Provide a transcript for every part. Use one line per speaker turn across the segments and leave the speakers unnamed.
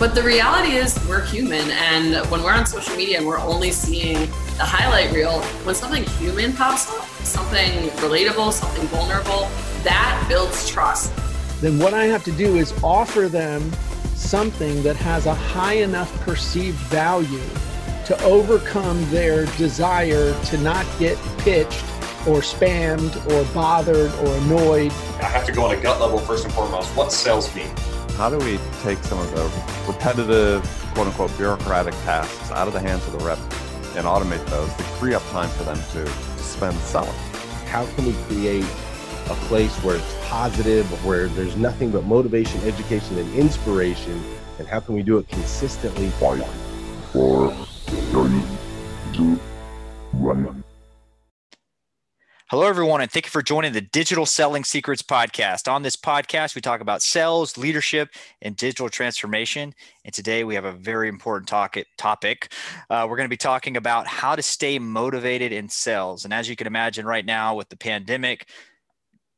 But the reality is, we're human. And when we're on social media and we're only seeing the highlight reel, when something human pops up, something relatable, something vulnerable, that builds trust.
Then what I have to do is offer them something that has a high enough perceived value to overcome their desire to not get pitched or spammed or bothered or annoyed.
I have to go on a gut level first and foremost. What sells mean?
How do we take some of the repetitive, quote unquote, bureaucratic tasks out of the hands of the rep and automate those to free up time for them to, to spend selling?
How can we create a place where it's positive, where there's nothing but motivation, education, and inspiration? And how can we do it consistently?
Five, four, three, two, one.
Hello, everyone, and thank you for joining the Digital Selling Secrets podcast. On this podcast, we talk about sales, leadership, and digital transformation. And today we have a very important topic. Uh, we're going to be talking about how to stay motivated in sales. And as you can imagine, right now with the pandemic,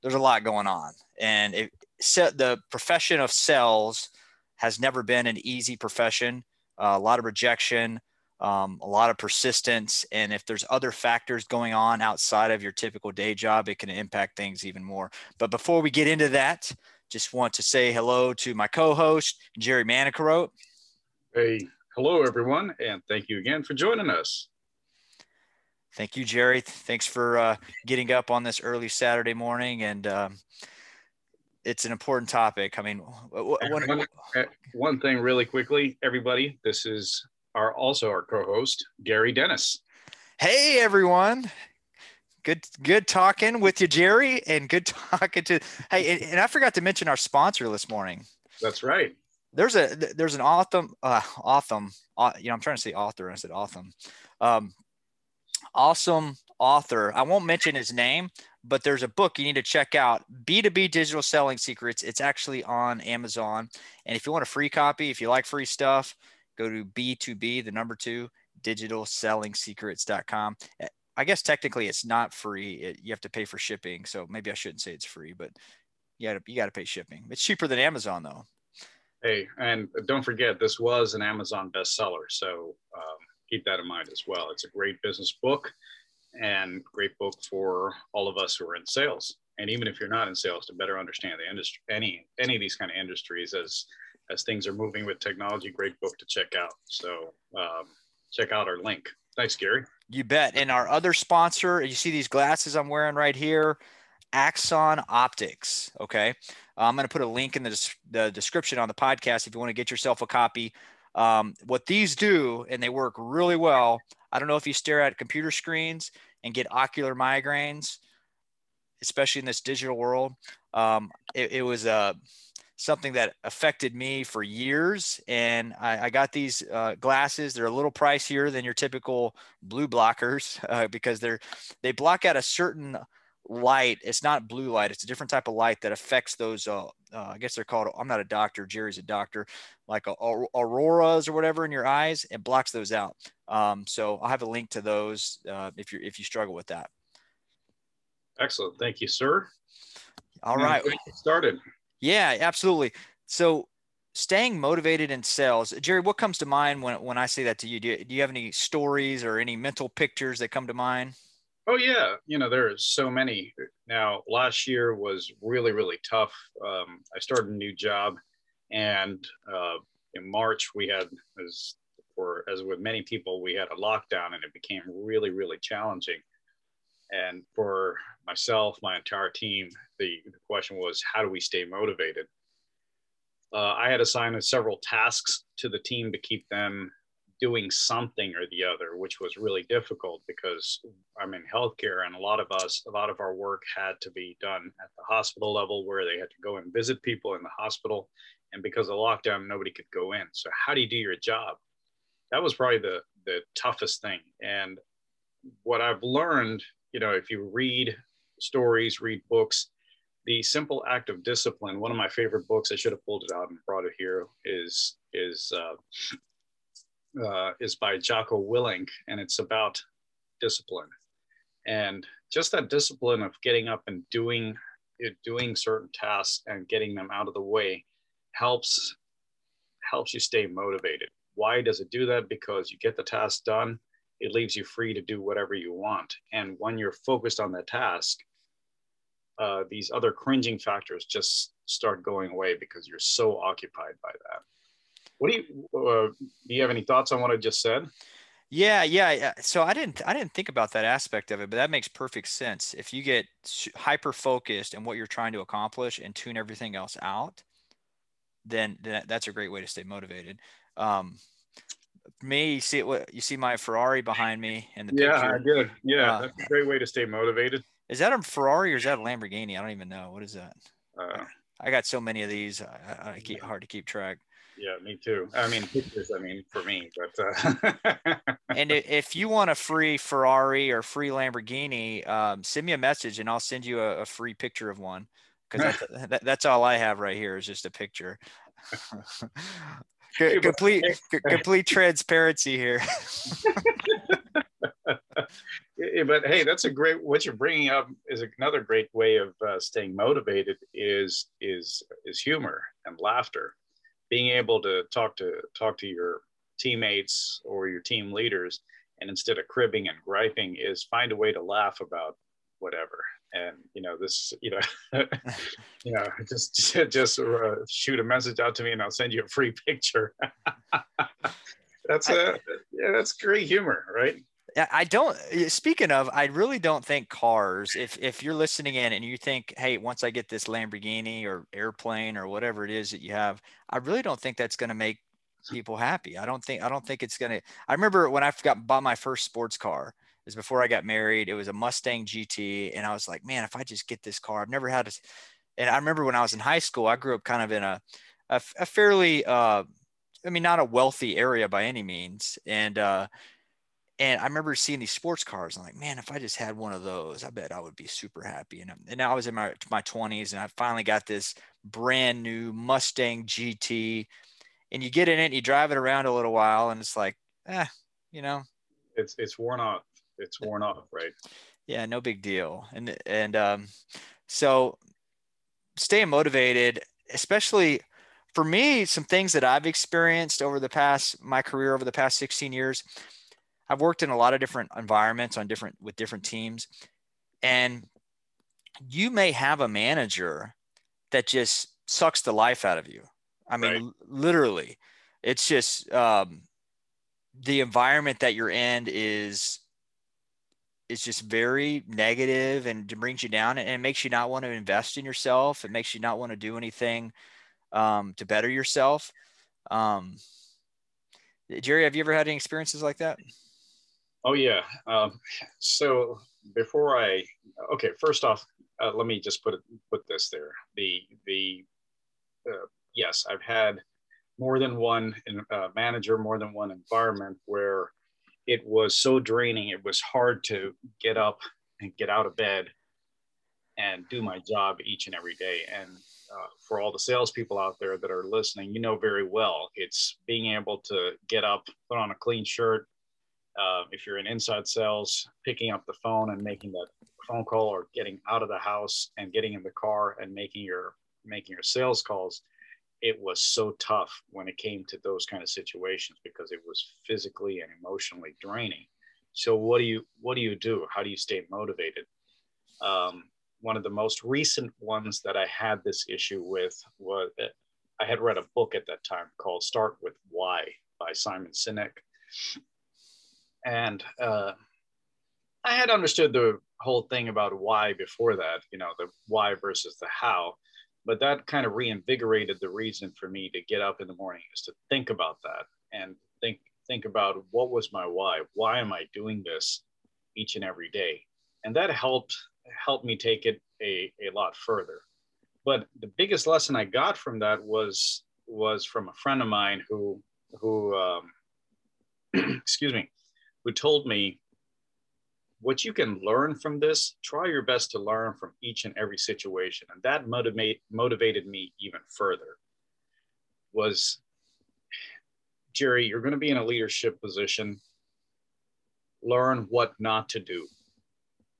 there's a lot going on. And it, the profession of sales has never been an easy profession, uh, a lot of rejection, um, a lot of persistence. And if there's other factors going on outside of your typical day job, it can impact things even more. But before we get into that, just want to say hello to my co-host, Jerry Manicarote.
Hey, hello everyone, and thank you again for joining us.
Thank you, Jerry. Thanks for uh, getting up on this early Saturday morning, and um, it's an important topic. I mean,
one, one thing really quickly, everybody. This is are also our co-host Gary Dennis.
Hey everyone. Good good talking with you Jerry and good talking to Hey and, and I forgot to mention our sponsor this morning.
That's right.
There's a there's an awesome uh awesome uh, you know I'm trying to say author I said awesome. Um awesome author. I won't mention his name, but there's a book you need to check out B2B Digital Selling Secrets. It's actually on Amazon. And if you want a free copy, if you like free stuff, go to B2B, the number two, digitalsellingsecrets.com. Eh, I guess technically it's not free. It, you have to pay for shipping. So maybe I shouldn't say it's free, but you got you to pay shipping. It's cheaper than Amazon though.
Hey, and don't forget, this was an Amazon bestseller. So um, keep that in mind as well. It's a great business book and great book for all of us who are in sales. And even if you're not in sales, to better understand the industry, any any of these kind of industries as as things are moving with technology. Great book to check out. So um, check out our link. Thanks, Gary.
You bet. And our other sponsor, you see these glasses I'm wearing right here, Axon Optics. Okay. I'm going to put a link in the, the description on the podcast if you want to get yourself a copy. Um, what these do, and they work really well. I don't know if you stare at computer screens and get ocular migraines, especially in this digital world. Um, it, it was a something that affected me for years. And I, I got these uh, glasses. They're a little pricier than your typical blue blockers uh, because they're they block out a certain light. It's not blue light. It's a different type of light that affects those. Uh, uh I guess they're called. I'm not a doctor. Jerry's a doctor. Like a, a, auroras or whatever in your eyes. It blocks those out. Um, so I'll have a link to those uh, if you if you struggle with that.
Excellent. Thank you, sir.
All right.
Started.
Yeah, absolutely. So staying motivated in sales, Jerry, what comes to mind when, when I say that to you? Do, you? do you have any stories or any mental pictures that come to mind?
Oh yeah, you know there are so many. Now last year was really really tough. Um, I started a new job, and uh, in March we had as for as with many people we had a lockdown, and it became really really challenging. And for myself, my entire team, the, the question was, how do we stay motivated? Uh, I had assigned several tasks to the team to keep them doing something or the other, which was really difficult because I'm in healthcare and a lot of us, a lot of our work had to be done at the hospital level where they had to go and visit people in the hospital. And because of lockdown, nobody could go in. So how do you do your job? That was probably the, the toughest thing. And what I've learned you know, if you read stories, read books, the simple act of discipline. One of my favorite books, I should have pulled it out and brought it here, is is uh, uh, is by Jocko Willink, and it's about discipline, and just that discipline of getting up and doing doing certain tasks and getting them out of the way helps helps you stay motivated. Why does it do that? Because you get the task done, it leaves you free to do whatever you want. And when you're focused on the task, uh, these other cringing factors just start going away because you're so occupied by that. What do you uh, do? You have any thoughts on what I just said?
Yeah, yeah, yeah. So I didn't I didn't think about that aspect of it, but that makes perfect sense. If you get hyper focused in what you're trying to accomplish and tune everything else out, then, then that's a great way to stay motivated. Um, me, you see what you see my Ferrari behind me in the
yeah,
picture.
I did. Yeah, uh, that's a great way to stay motivated.
Is that a Ferrari or is that a Lamborghini? I don't even know. What is that?
Uh,
I got so many of these. I, I keep hard to keep track.
Yeah, me too. I mean, pictures. I mean, for me, but. Uh...
and if you want a free Ferrari or free Lamborghini, um, send me a message and I'll send you a, a free picture of one because that's, that, that's all I have right here is just a picture. complete complete transparency here.
but hey, that's a great. What you're bringing up is another great way of uh, staying motivated. Is is is humor and laughter being able to talk to talk to your teammates or your team leaders and instead of cribbing and griping is find a way to laugh about whatever and you know this you know you know just just uh, shoot a message out to me and i'll send you a free picture that's a yeah that's great humor right
I don't speaking of I really don't think cars if if you're listening in and you think hey once I get this Lamborghini or airplane or whatever it is that you have I really don't think that's going to make people happy. I don't think I don't think it's going to I remember when I got bought my first sports car is before I got married. It was a Mustang GT and I was like man if I just get this car I've never had a and I remember when I was in high school I grew up kind of in a a, a fairly uh I mean not a wealthy area by any means and uh and I remember seeing these sports cars. I'm like, man, if I just had one of those, I bet I would be super happy. And, and now I was in my my 20s, and I finally got this brand new Mustang GT. And you get in it, and you drive it around a little while, and it's like, eh, you know,
it's it's worn off. It's worn off, right?
Yeah, no big deal. And and um, so staying motivated, especially for me, some things that I've experienced over the past my career over the past 16 years I've worked in a lot of different environments on different with different teams, and you may have a manager that just sucks the life out of you. I mean, right. literally, it's just um, the environment that you're in is is just very negative and brings you down and it makes you not want to invest in yourself. It makes you not want to do anything um, to better yourself. Um, Jerry, have you ever had any experiences like that?
Oh yeah. Um, so before I, okay, first off, uh, let me just put it, put this there. The the uh, yes, I've had more than one uh, manager, more than one environment where it was so draining. It was hard to get up and get out of bed and do my job each and every day. And uh, for all the salespeople out there that are listening, you know very well it's being able to get up, put on a clean shirt, uh, if you're in inside sales, picking up the phone and making that phone call or getting out of the house and getting in the car and making your making your sales calls, it was so tough when it came to those kind of situations because it was physically and emotionally draining. So what do you what do you do? How do you stay motivated? Um, one of the most recent ones that I had this issue with was I had read a book at that time called Start with Why by Simon Sinek and uh, I had understood the whole thing about why before that, you know, the why versus the how, but that kind of reinvigorated the reason for me to get up in the morning is to think about that and think think about what was my why? Why am I doing this each and every day? And that helped helped me take it a, a lot further. But the biggest lesson I got from that was was from a friend of mine who who um, excuse me who told me, what you can learn from this, try your best to learn from each and every situation. And that motivate, motivated me even further was, Jerry, you're going to be in a leadership position. Learn what not to do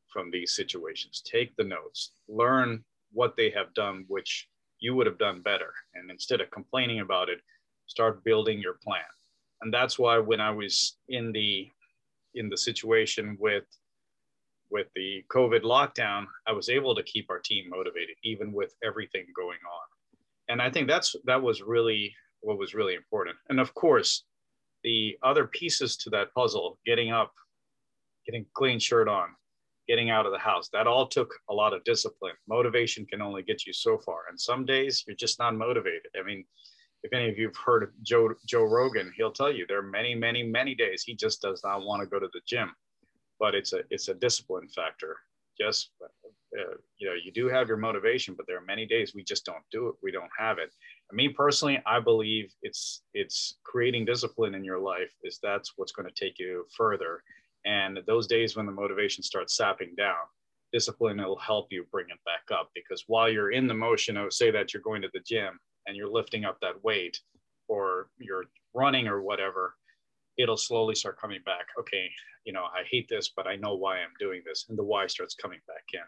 from these situations. Take the notes, learn what they have done, which you would have done better. And instead of complaining about it, start building your plan. And that's why when I was in the in the situation with with the COVID lockdown, I was able to keep our team motivated even with everything going on. And I think that's that was really what was really important. And of course, the other pieces to that puzzle, getting up, getting clean shirt on, getting out of the house, that all took a lot of discipline. Motivation can only get you so far. And some days you're just not motivated. I mean, if any of you have heard of Joe Joe Rogan, he'll tell you there are many, many, many days he just does not want to go to the gym. But it's a it's a discipline factor. Just uh, you know, you do have your motivation, but there are many days we just don't do it. We don't have it. And me personally, I believe it's it's creating discipline in your life is that's what's going to take you further. And those days when the motivation starts sapping down, discipline will help you bring it back up because while you're in the motion of say that you're going to the gym and you're lifting up that weight or you're running or whatever, it'll slowly start coming back. Okay, you know, I hate this, but I know why I'm doing this. And the why starts coming back in.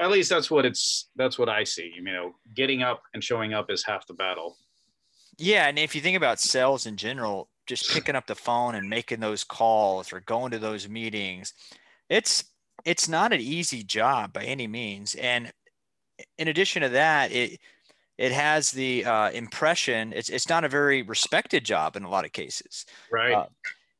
At least that's what it's that's what I see. You know, getting up and showing up is half the battle.
Yeah, and if you think about sales in general, just picking up the phone and making those calls or going to those meetings, it's it's not an easy job by any means. And in addition to that, it it has the uh, impression it's it's not a very respected job in a lot of cases.
Right. Uh,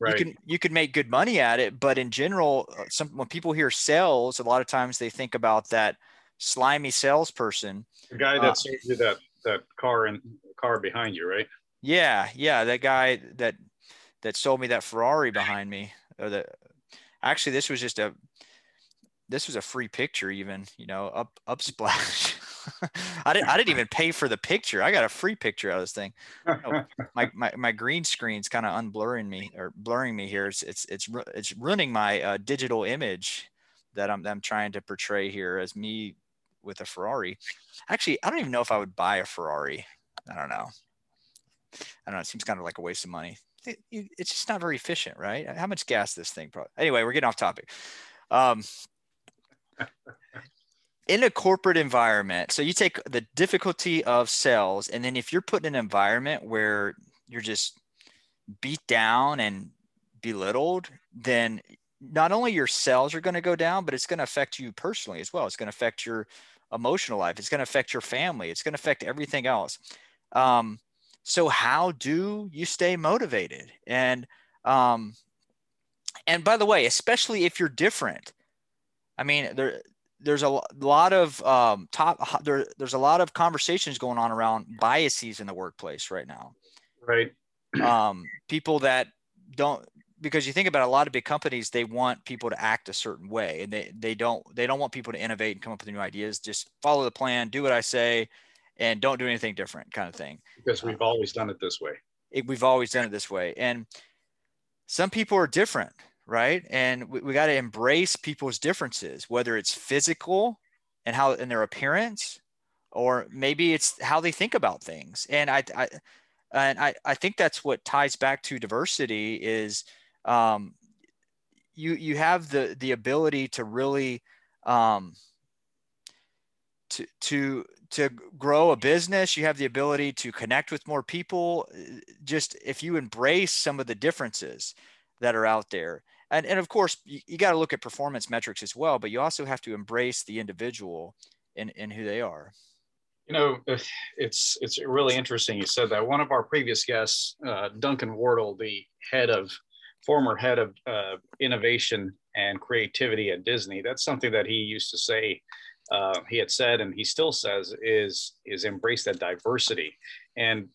right.
You can you can make good money at it, but in general, uh, some when people hear sales, a lot of times they think about that slimy salesperson.
The guy that uh, sold you that that car and car behind you, right?
Yeah, yeah, that guy that that sold me that Ferrari behind me. Or the actually, this was just a this was a free picture, even you know, up Unsplash. I didn't I didn't even pay for the picture. I got a free picture out of this thing. My, my my green screen's kind of unblurring me or blurring me here. It's it's it's it's ruining my uh, digital image that I'm I'm trying to portray here as me with a Ferrari. Actually, I don't even know if I would buy a Ferrari. I don't know. I don't know. It seems kind of like a waste of money. it's just not very efficient, right? How much gas this thing? Probably. Anyway, we're getting off topic. Um, in a corporate environment, so you take the difficulty of sales, and then if you're put in an environment where you're just beat down and belittled, then not only your sales are going to go down, but it's going to affect you personally as well. It's going to affect your emotional life. It's going to affect your family. It's going to affect everything else. Um, so how do you stay motivated? And um, and by the way, especially if you're different, I mean there there's a lot of um, top there, there's a lot of conversations going on around biases in the workplace right now.
Right.
Um, people that don't because you think about a lot of big companies they want people to act a certain way and they, they don't they don't want people to innovate and come up with new ideas. Just follow the plan do what i say and don't do anything different kind of thing.
Because we've always done it this way.
it, we've always done it this way. And some people are different right? And we, we got to embrace people's differences whether it's physical and how in their appearance or maybe it's how they think about things. And i, I and I, I think that's what ties back to diversity is um, you you have the the ability to really um, to to to grow a business. You have the ability to connect with more people. Just if you embrace some of the differences that are out there and, and of course you, you got to look at performance metrics as well but you also have to embrace the individual in, in who they are
you know it's it's really interesting you said that one of our previous guests uh, duncan wardle the head of former head of uh, innovation and creativity at Disney. That's something that he used to say. Uh, he had said, and he still says, is is embrace that diversity. And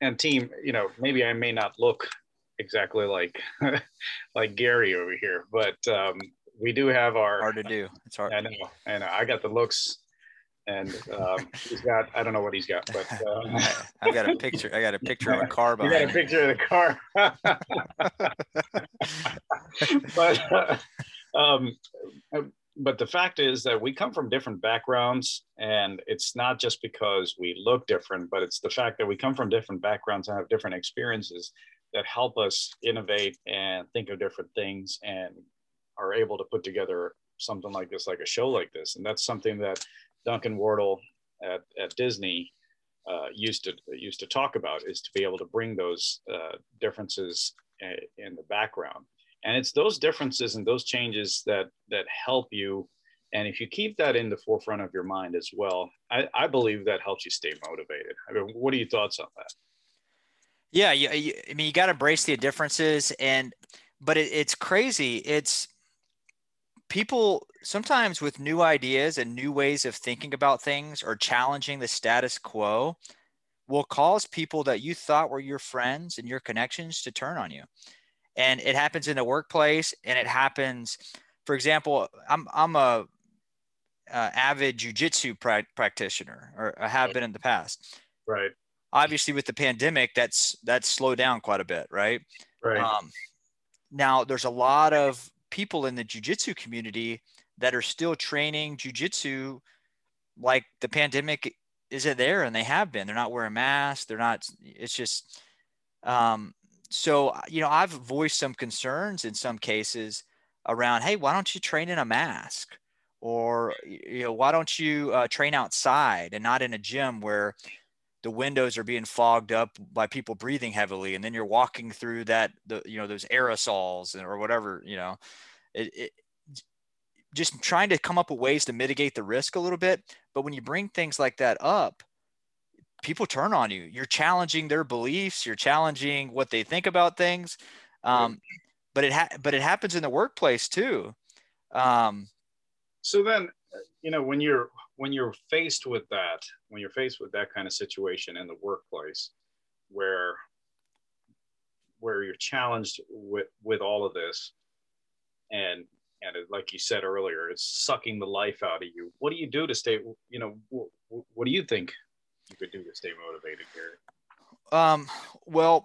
and team, you know, maybe I may not look exactly like like Gary over here, but um, we do have our
hard to do. It's hard.
I know, and I got the looks and um, he's got I don't know what he's got, but uh,
I got a picture. I got a picture of a car.
You got a picture of the car. but uh, um, but the fact is that we come from different backgrounds, and it's not just because we look different, but it's the fact that we come from different backgrounds and have different experiences that help us innovate and think of different things and are able to put together something like this, like a show like this, and that's something that Duncan Wardle at, at Disney uh, used to used to talk about is to be able to bring those uh, differences uh, in the background. And it's those differences and those changes that that help you. And if you keep that in the forefront of your mind as well i, I believe that helps you stay motivated. I mean what are your thoughts on that
yeah you, you, i mean you got to embrace the differences and but it, it's crazy. It's people sometimes with new ideas and new ways of thinking about things or challenging the status quo will cause people that you thought were your friends and your connections to turn on you. And it happens in the workplace and it happens for example i'm i'm a, a avid jiu-jitsu pra- practitioner or I have been in the past.
Right
obviously with the pandemic that's that's slowed down quite a bit right?
Right.
Um, now there's a lot of people in the jiu-jitsu community that are still training jiu-jitsu like the pandemic isn't there and they have been. They're not wearing masks. They're not it's just um, so you know i've voiced some concerns in some cases around hey why don't you train in a mask? Or you know why don't you uh, train outside and not in a gym where the windows are being fogged up by people breathing heavily and then you're walking through that the you know those aerosols or whatever you know it, it, just trying to come up with ways to mitigate the risk a little bit but when you bring things like that up people turn on you. You're challenging their beliefs. You're challenging what they think about things. Um, but it ha- but it happens in the workplace too. Um,
so then, you know, when you're when you're faced with that, when you're faced with that kind of situation in the workplace, where where you're challenged with with all of this, and and it, like you said earlier, it's sucking the life out of you. What do you do to stay? You know, what, do you think you could do to stay motivated, Gary?
Um, well,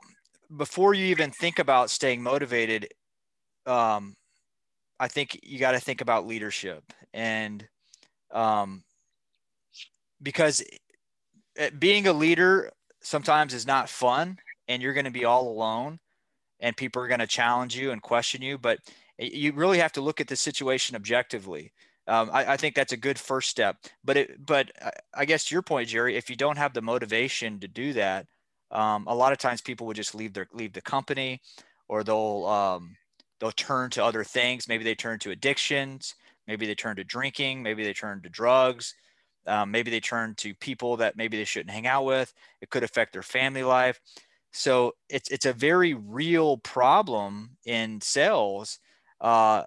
before you even think about staying motivated, um, I think you got to think about leadership and um, because being a leader sometimes is not fun and you're going to be all alone and people are going to challenge you and question you, but you really have to look at the situation objectively um, I, I, think that's a good first step. But it, but I guess to your point, Jerry, if you don't have the motivation to do that, um, a lot of times people would just leave their leave the company, or they'll um, they'll turn to other things. Maybe they turn to addictions. Maybe they turn to drinking. Maybe they turn to drugs. Um, maybe they turn to people that maybe they shouldn't hang out with. It could affect their family life. So it's it's a very real problem in sales. Uh,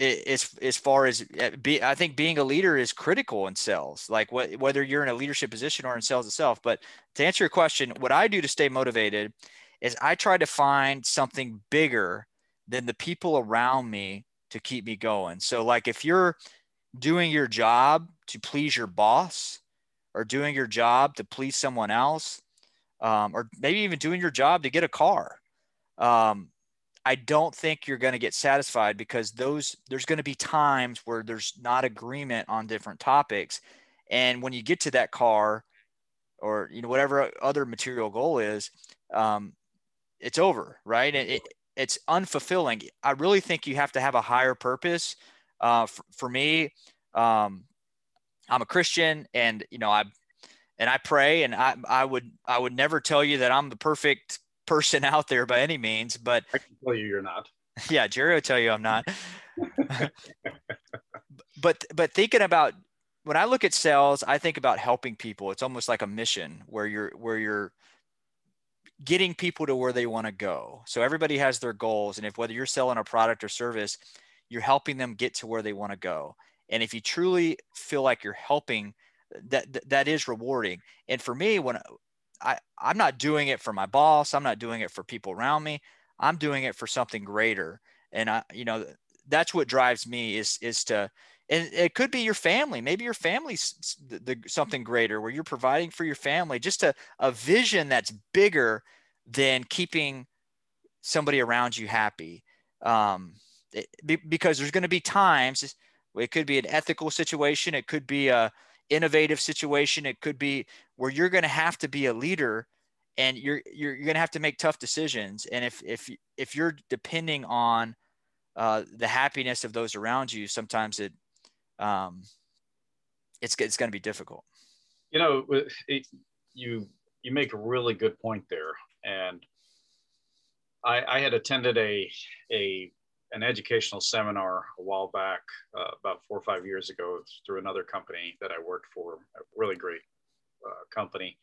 as as far as uh, be, I think being a leader is critical in sales. Like what, whether you're in a leadership position or in sales itself. But to answer your question, what I do to stay motivated is I try to find something bigger than the people around me to keep me going. So like if you're doing your job to please your boss, or doing your job to please someone else, um, or maybe even doing your job to get a car. Um, I don't think you're going to get satisfied because those there's going to be times where there's not agreement on different topics, and when you get to that car, or you know whatever other material goal is, um, it's over, right? It, it, it's unfulfilling. I really think you have to have a higher purpose. Uh, for, for me, um, I'm a Christian, and you know I and I pray, and I I would I would never tell you that I'm the perfect person out there by any means, but
I can tell you you're not.
Yeah, Jerry will tell you I'm not. but but thinking about when I look at sales, I think about helping people. It's almost like a mission where you're where you're getting people to where they want to go. So everybody has their goals, and if whether you're selling a product or service, you're helping them get to where they want to go. And if you truly feel like you're helping, that that is rewarding. And for me, when I, I'm not doing it for my boss. I'm not doing it for people around me. I'm doing it for something greater. And I, you know, that's what drives me is, is to, and it could be your family. Maybe your family's the, the, something greater where you're providing for your family, just a, a vision that's bigger than keeping somebody around you happy. Um, it, because there's going to be times it could be an ethical situation. It could be a, innovative situation. It could be where you're going to have to be a leader and you're, you're, you're going to have to make tough decisions. And if, if, if you're depending on uh, the happiness of those around you, sometimes it, um, it's, it's going to be difficult.
You know, it, you you make a really good point there, and I, I had attended a a an educational seminar a while back, uh, about four or five years ago, through another company that I worked for, a really great uh, company,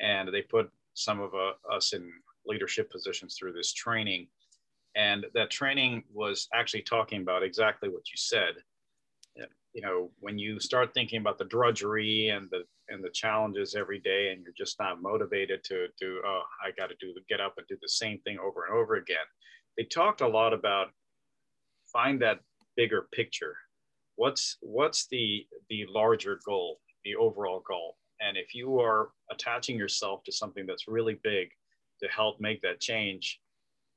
and they put some of uh, us in leadership positions through this training, and that training was actually talking about exactly what you said you know when you start thinking about the drudgery and the and the challenges every day and you're just not motivated to do oh i got to do get up and do the same thing over and over again they talked a lot about find that bigger picture. What's what's the the larger goal the overall goal? And if you are attaching yourself to something that's really big to help make that change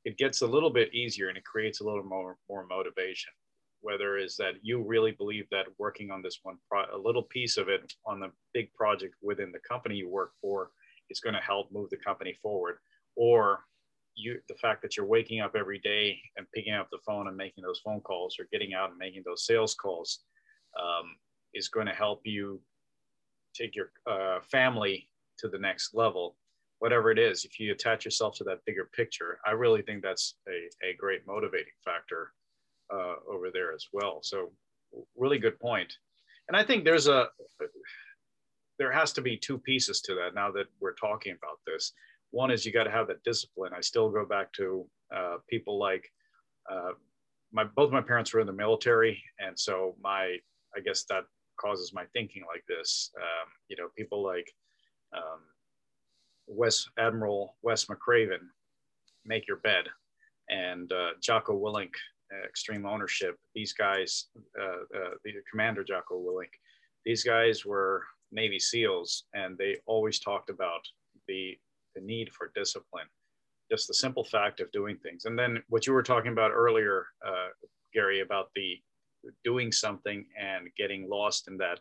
it gets a little bit easier and it creates a little more more motivation whether is that you really believe that working on this one pro- a little piece of it on the big project within the company you work for is going to help move the company forward? Or you the fact that you're waking up every day and picking up the phone and making those phone calls or getting out and making those sales calls um, is going to help you take your uh, family to the next level. Whatever it is if you attach yourself to that bigger picture i really think that's a, a great motivating factor uh, over there as well. So really good point. And I think there's a, there has to be two pieces to that now that we're talking about this. One is you got to have that discipline. I still go back to uh, people like uh, my, both my parents were in the military. And so my, I guess that causes my thinking like this. Um, you know, people like um, West Admiral Wes McRaven, make your bed, and uh, Jocko Willink, extreme ownership. These guys, uh, uh, the commander Jocko Willink, these guys were Navy SEALs, and they always talked about the the need for discipline, just the simple fact of doing things. And then what you were talking about earlier, uh, Gary, about the doing something and getting lost in that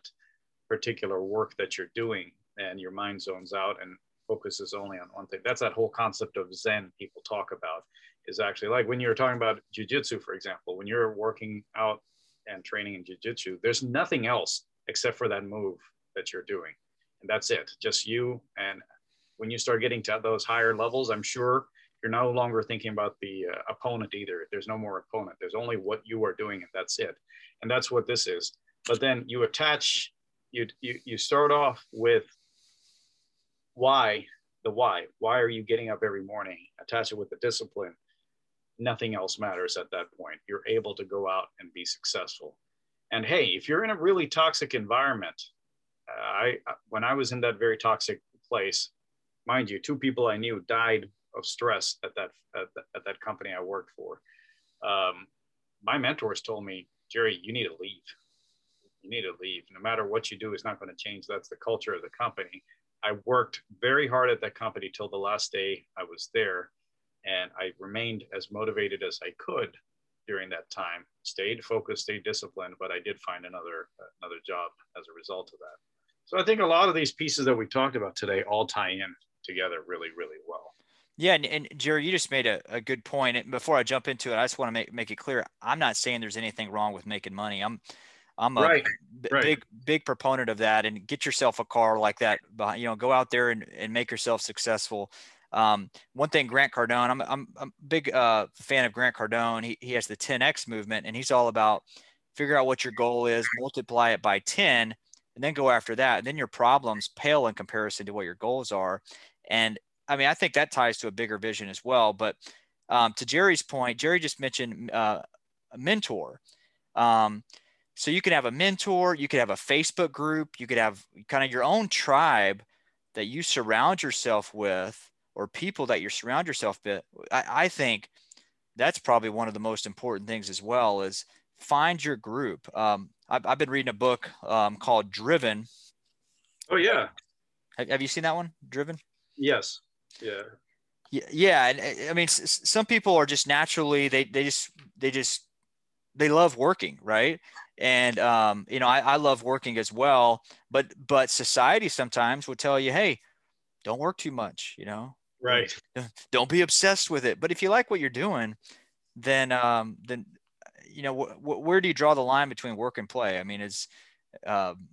particular work that you're doing, and your mind zones out and focuses only on one thing. That's that whole concept of Zen people talk about is actually like when you're talking about jujitsu, for example, when you're working out and training in jujitsu, there's nothing else except for that move that you're doing. And that's it, just you. And when you start getting to those higher levels, I'm sure you're no longer thinking about the uh, opponent either. There's no more opponent. There's only what you are doing, and that's it. And that's what this is. But then you attach, you, you, you start off with why, the why. Why are you getting up every morning? Attach it with the discipline nothing else matters at that point. You're able to go out and be successful. And hey, if you're in a really toxic environment, uh, I when I was in that very toxic place, mind you, two people I knew died of stress at that at, at that company I worked for. Um, my mentors told me, Jerry, you need to leave. You need to leave. No matter what you do, it's not going to change. That's the culture of the company. I worked very hard at that company till the last day I was there and I remained as motivated as I could during that time. Stayed focused, stayed disciplined, but I did find another another job as a result of that. So I think a lot of these pieces that we talked about today all tie in together really, really well.
Yeah, and, and Jerry, you just made a, a good point. And before I jump into it, I just want to make make it clear. I'm not saying there's anything wrong with making money. I'm I'm a
right,
b-
right.
big big proponent of that. And get yourself a car like that. You know, go out there and, and make yourself successful. Um, one thing, Grant Cardone, I'm, I'm, I'm a big uh, fan of Grant Cardone. He, he has the 10X movement, and he's all about figure out what your goal is, multiply it by 10, and then go after that. And then your problems pale in comparison to what your goals are. And I mean, I think that ties to a bigger vision as well. But um, to Jerry's point, Jerry just mentioned uh, a mentor. Um, so you can have a mentor, you could have a Facebook group, you could have kind of your own tribe that you surround yourself with or people that you surround yourself with, I, I think that's probably one of the most important things as well is find your group. Um, I've, I've, been reading a book um, called Driven.
Oh yeah.
Have, have, you seen that one? Driven?
Yes. Yeah.
Yeah. Yeah. And I mean, some people are just naturally, they, they just, they just, they love working. Right. And, um, you know, I, I love working as well, but, but society sometimes will tell you, Hey, don't work too much, you know,
right
don't be obsessed with it but if you like what you're doing then um then you know wh- wh- where do you draw the line between work and play i mean it's um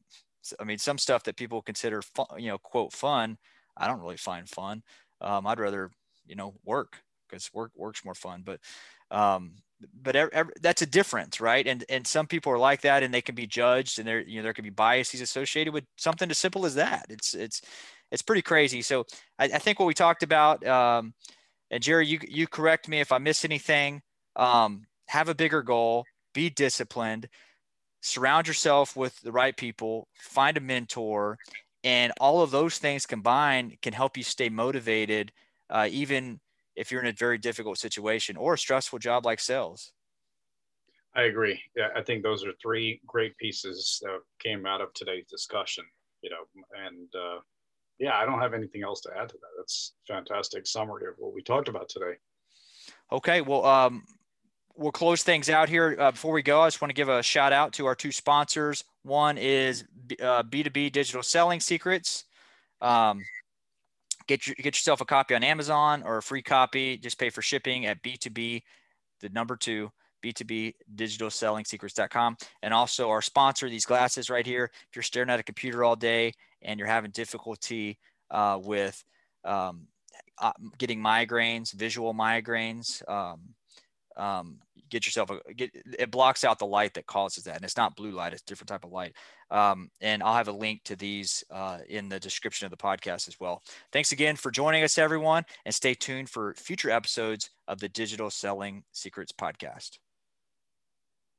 I mean, some stuff that people consider fun, you know, quote fun, I don't really find fun. Um, I'd rather, you know, work because work works more fun. But, um, but every, every, that's a difference, right? And and some people are like that, and they can be judged, and there you know there can be biases associated with something as simple as that. It's it's it's pretty crazy. So I, I think what we talked about, um, and Jerry, you you correct me if I miss anything. Um, have a bigger goal, be disciplined, surround yourself with the right people, find a mentor, and all of those things combined can help you stay motivated, uh, even if you're in a very difficult situation or a stressful job like sales.
I agree. Yeah, I think those are three great pieces that came out of today's discussion. You know, and uh, yeah, I don't have anything else to add to that. That's fantastic summary of what we talked about today.
Okay, well, um, we'll close things out here. Uh, before we go, I just want to give a shout out to our two sponsors. One is uh, B2B Digital Selling Secrets. Um, get your, get yourself a copy on Amazon or a free copy. Just pay for shipping at B2B, the number two, B2B digital selling secrets.com. And also our sponsor, these glasses right here. If you're staring at a computer all day and you're having difficulty uh, with um, uh, getting migraines, visual migraines, um, um, get yourself a get it blocks out the light that causes that and it's not blue light it's different type of light. Um, and i'll have a link to these uh, in the description of the podcast as well. Thanks again for joining us everyone and stay tuned for future episodes of the digital selling secrets podcast